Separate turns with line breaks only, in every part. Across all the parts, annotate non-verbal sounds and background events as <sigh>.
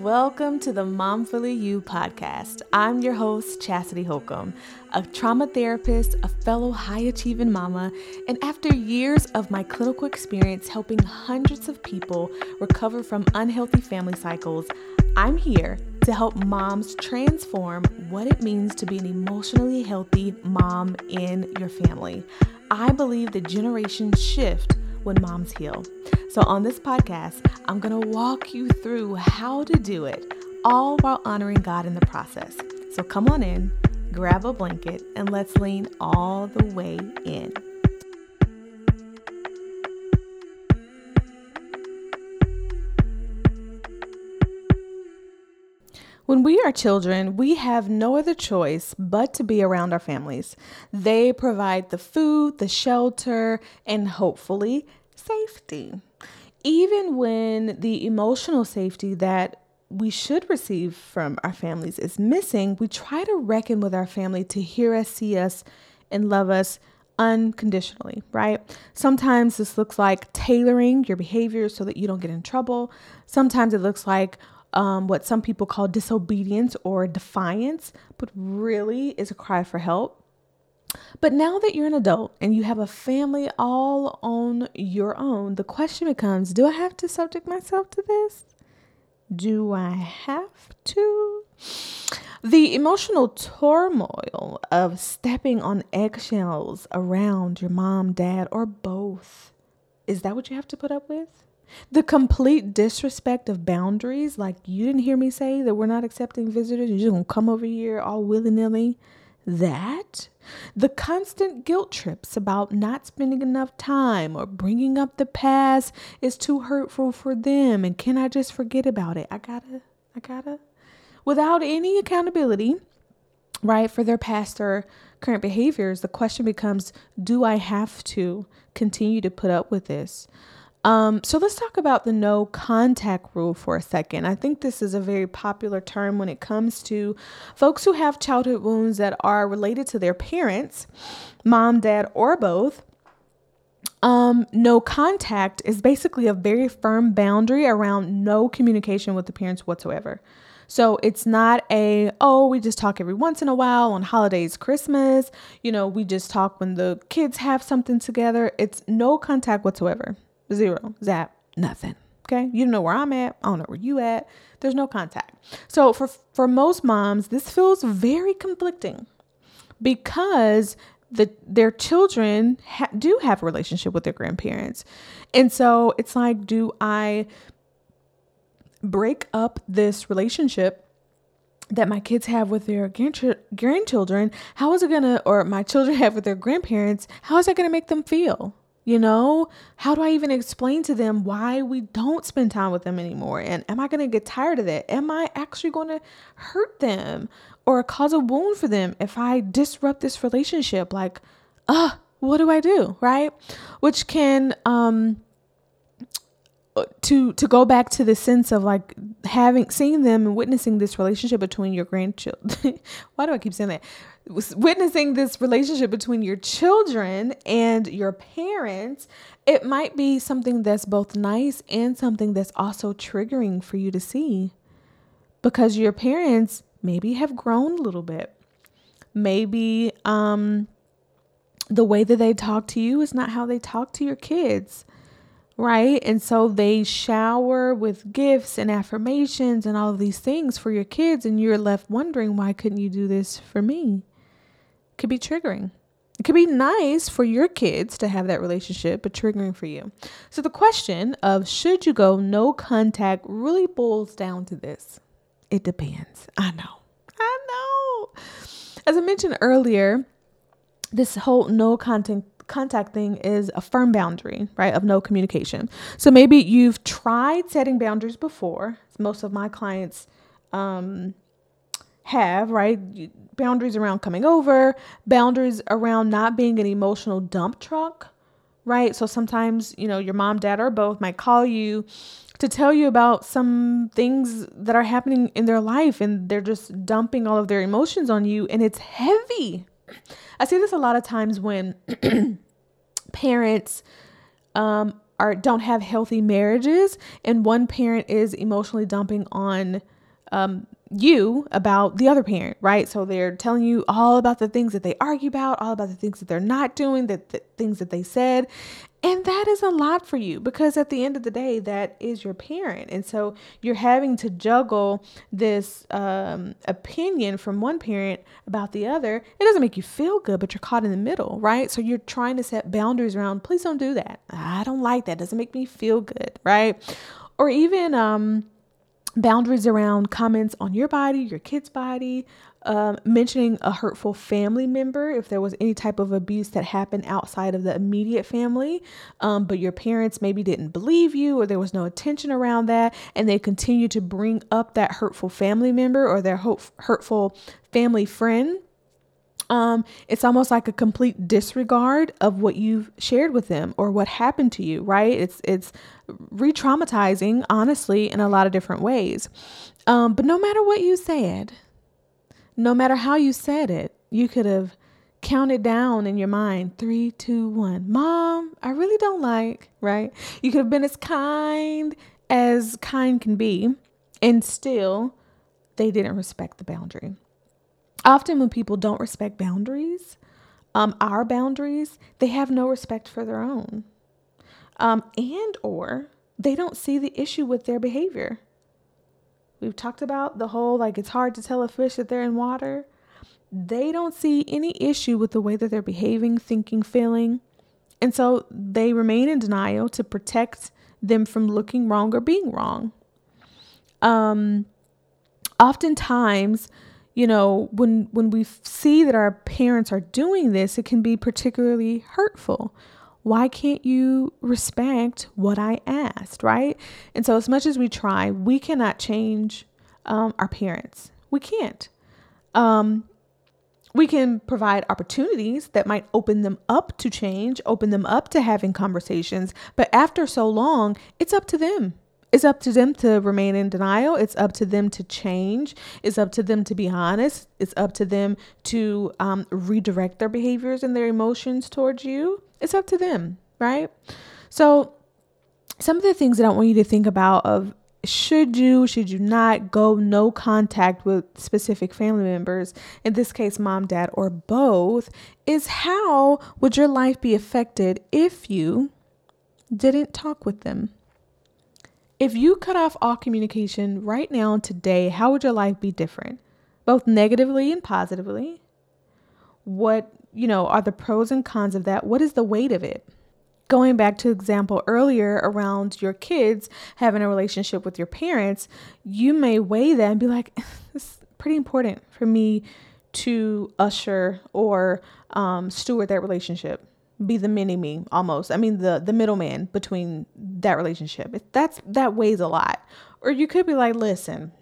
Welcome to the Momfully You podcast. I'm your host, Chastity Holcomb, a trauma therapist, a fellow high achieving mama, and after years of my clinical experience helping hundreds of people recover from unhealthy family cycles, I'm here to help moms transform what it means to be an emotionally healthy mom in your family. I believe the generation shift when moms heal. So, on this podcast, I'm going to walk you through how to do it, all while honoring God in the process. So, come on in, grab a blanket, and let's lean all the way in. When we are children, we have no other choice but to be around our families. They provide the food, the shelter, and hopefully safety. Even when the emotional safety that we should receive from our families is missing, we try to reckon with our family to hear us, see us, and love us unconditionally, right? Sometimes this looks like tailoring your behavior so that you don't get in trouble. Sometimes it looks like um, what some people call disobedience or defiance, but really is a cry for help. But now that you're an adult and you have a family all on your own, the question becomes do I have to subject myself to this? Do I have to? The emotional turmoil of stepping on eggshells around your mom, dad, or both. Is that what you have to put up with? The complete disrespect of boundaries, like you didn't hear me say that we're not accepting visitors, you're just gonna come over here all willy nilly. That, the constant guilt trips about not spending enough time or bringing up the past is too hurtful for them, and can I just forget about it? I gotta, I gotta, without any accountability, right, for their past or current behaviors, the question becomes do I have to continue to put up with this? Um, so let's talk about the no contact rule for a second. I think this is a very popular term when it comes to folks who have childhood wounds that are related to their parents, mom, dad, or both. Um, no contact is basically a very firm boundary around no communication with the parents whatsoever. So it's not a, oh, we just talk every once in a while on holidays, Christmas, you know, we just talk when the kids have something together. It's no contact whatsoever. Zero. Zap. Nothing. Okay. You don't know where I'm at. I don't know where you at. There's no contact. So for for most moms, this feels very conflicting because the their children ha- do have a relationship with their grandparents. And so it's like do I break up this relationship that my kids have with their grandchildren, how is it gonna, or my children <laughs> have with their grandparents, how is that gonna make them feel? You know, how do I even explain to them why we don't spend time with them anymore? And am I going to get tired of that? Am I actually going to hurt them or cause a wound for them if I disrupt this relationship? Like, uh, what do I do? Right? Which can, um, to to go back to the sense of like having seeing them and witnessing this relationship between your grandchildren <laughs> why do i keep saying that? Witnessing this relationship between your children and your parents, it might be something that's both nice and something that's also triggering for you to see. Because your parents maybe have grown a little bit. Maybe um, the way that they talk to you is not how they talk to your kids, right? And so they shower with gifts and affirmations and all of these things for your kids, and you're left wondering, why couldn't you do this for me? It could be triggering. It could be nice for your kids to have that relationship, but triggering for you. So the question of should you go no contact really boils down to this. It depends. I know. I know. As I mentioned earlier, this whole no contact contact thing is a firm boundary, right, of no communication. So maybe you've tried setting boundaries before. Most of my clients um, have, right? Boundaries around coming over, boundaries around not being an emotional dump truck, right? So sometimes, you know, your mom, dad, or both might call you to tell you about some things that are happening in their life and they're just dumping all of their emotions on you and it's heavy. I see this a lot of times when <clears throat> parents um, are don't have healthy marriages and one parent is emotionally dumping on um, you about the other parent, right? So they're telling you all about the things that they argue about, all about the things that they're not doing, that the things that they said. And that is a lot for you because at the end of the day, that is your parent. And so you're having to juggle this um, opinion from one parent about the other. It doesn't make you feel good, but you're caught in the middle, right? So you're trying to set boundaries around, please don't do that. I don't like that. Doesn't make me feel good, right? Or even, um, boundaries around comments on your body, your kid's body, um, mentioning a hurtful family member if there was any type of abuse that happened outside of the immediate family, um, but your parents maybe didn't believe you or there was no attention around that, and they continue to bring up that hurtful family member or their hurtful family friend um, it's almost like a complete disregard of what you've shared with them or what happened to you, right? It's it's re-traumatizing, honestly, in a lot of different ways. Um, but no matter what you said, no matter how you said it, you could have counted down in your mind three, two, one. Mom, I really don't like, right? You could have been as kind as kind can be, and still they didn't respect the boundary often when people don't respect boundaries, um, our boundaries, they have no respect for their own. Um, and or they don't see the issue with their behavior. We've talked about the whole like it's hard to tell a fish that they're in water. They don't see any issue with the way that they're behaving, thinking, feeling. And so they remain in denial to protect them from looking wrong or being wrong. Um, oftentimes, you know when when we see that our parents are doing this it can be particularly hurtful. Why can't you respect what i asked right? And so as much as we try we cannot change um, our parents. We can't. Um, we can provide opportunities that might open them up to change open them up to having conversations but after so long it's up to them it's up to them to remain in denial. It's up to them to change. It's up to them to be honest. It's up to them to um, redirect their behaviors and their emotions towards you. It's up to them, right? So, some of the things that I want you to think about of should you should you not go no contact with specific family members in this case mom dad or both is how would your life be affected if you didn't talk with them if you cut off all communication right now, today, how would your life be different? Both negatively and positively. What, you know, are the pros and cons of that? What is the weight of it? Going back to example earlier around your kids having a relationship with your parents, you may weigh that and be like, <laughs> it's pretty important for me to usher or um, steward that relationship be the mini me almost. I mean the the middleman between that relationship. That's that weighs a lot. Or you could be like, listen,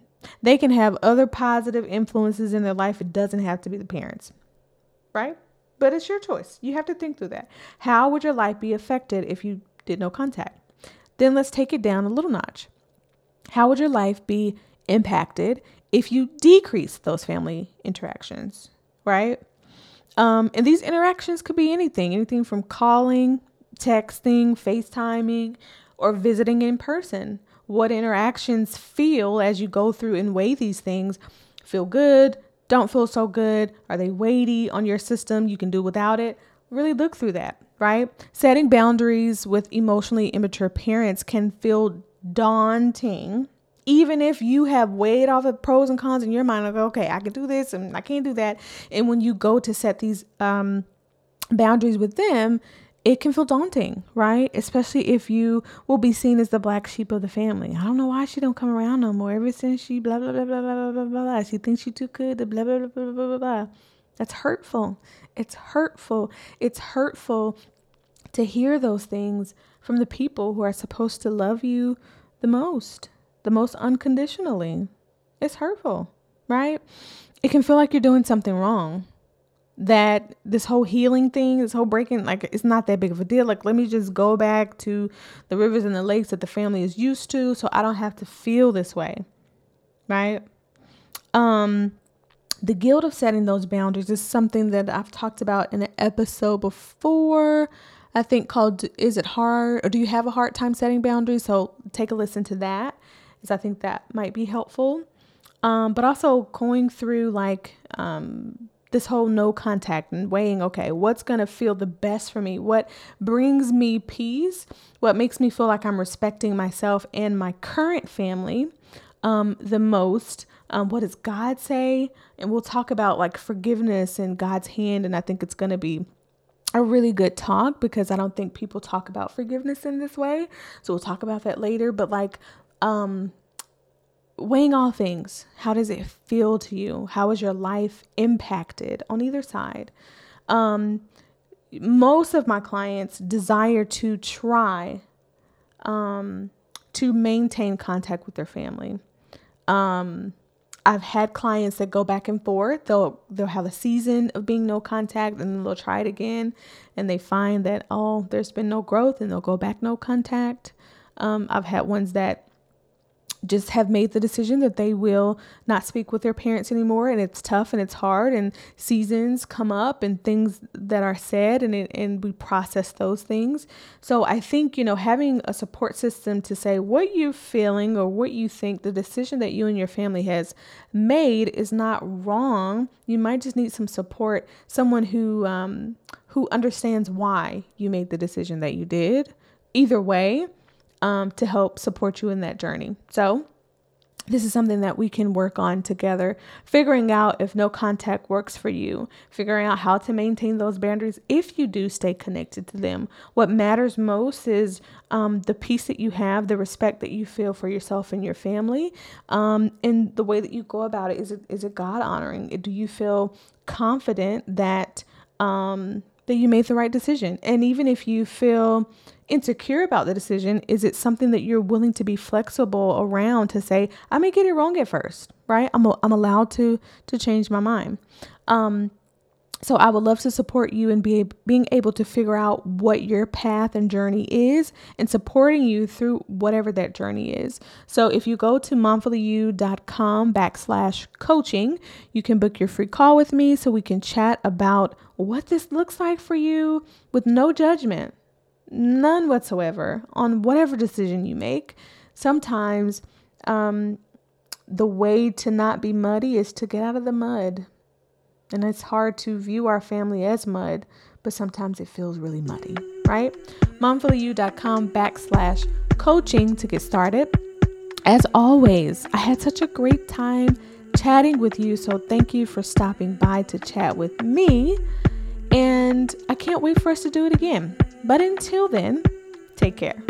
they can have other positive influences in their life. It doesn't have to be the parents. Right? But it's your choice. You have to think through that. How would your life be affected if you did no contact? Then let's take it down a little notch. How would your life be impacted if you decrease those family interactions? Right? Um, and these interactions could be anything, anything from calling, texting, FaceTiming, or visiting in person. What interactions feel as you go through and weigh these things feel good, don't feel so good, are they weighty on your system? You can do without it. Really look through that, right? Setting boundaries with emotionally immature parents can feel daunting even if you have weighed all the pros and cons in your mind, like, okay, I can do this and I can't do that. And when you go to set these um, boundaries with them, it can feel daunting, right? Especially if you will be seen as the black sheep of the family. I don't know why she don't come around no more. Ever since she blah blah blah blah blah blah blah blah. She thinks she too good. Blah blah blah blah blah blah blah. That's hurtful. It's hurtful. It's hurtful to hear those things from the people who are supposed to love you the most the most unconditionally. It's hurtful, right? It can feel like you're doing something wrong. That this whole healing thing, this whole breaking, like it's not that big of a deal. Like, let me just go back to the rivers and the lakes that the family is used to so I don't have to feel this way, right? Um, the guilt of setting those boundaries is something that I've talked about in an episode before. I think called Is It Hard or Do You Have a Hard Time Setting Boundaries? So take a listen to that, as I think that might be helpful. Um, but also going through like um, this whole no contact and weighing, okay, what's going to feel the best for me? What brings me peace? What makes me feel like I'm respecting myself and my current family um, the most? Um, what does God say? And we'll talk about like forgiveness and God's hand. And I think it's going to be a really good talk because I don't think people talk about forgiveness in this way. So we'll talk about that later. But like, um, weighing all things, how does it feel to you? How is your life impacted on either side? Um, most of my clients desire to try um, to maintain contact with their family. Um, I've had clients that go back and forth. They'll they'll have a season of being no contact and then they'll try it again and they find that oh there's been no growth and they'll go back no contact. Um, I've had ones that just have made the decision that they will not speak with their parents anymore and it's tough and it's hard and seasons come up and things that are said and it, and we process those things. So i think you know having a support system to say what you're feeling or what you think the decision that you and your family has made is not wrong. You might just need some support someone who um, who understands why you made the decision that you did. Either way um, to help support you in that journey. So, this is something that we can work on together, figuring out if no contact works for you, figuring out how to maintain those boundaries if you do stay connected to them. What matters most is um, the peace that you have, the respect that you feel for yourself and your family, um, and the way that you go about it. Is it is it God honoring? Do you feel confident that um, that you made the right decision? And even if you feel insecure about the decision, is it something that you're willing to be flexible around to say, I may get it wrong at first, right? I'm, I'm allowed to to change my mind. Um, so I would love to support you in be, being able to figure out what your path and journey is and supporting you through whatever that journey is. So if you go to momfullyyou.com backslash coaching, you can book your free call with me so we can chat about what this looks like for you with no judgment none whatsoever on whatever decision you make. Sometimes um, the way to not be muddy is to get out of the mud. And it's hard to view our family as mud, but sometimes it feels really muddy, right? momfullyyou.com backslash coaching to get started. As always, I had such a great time chatting with you, so thank you for stopping by to chat with me. And I can't wait for us to do it again. But until then, take care.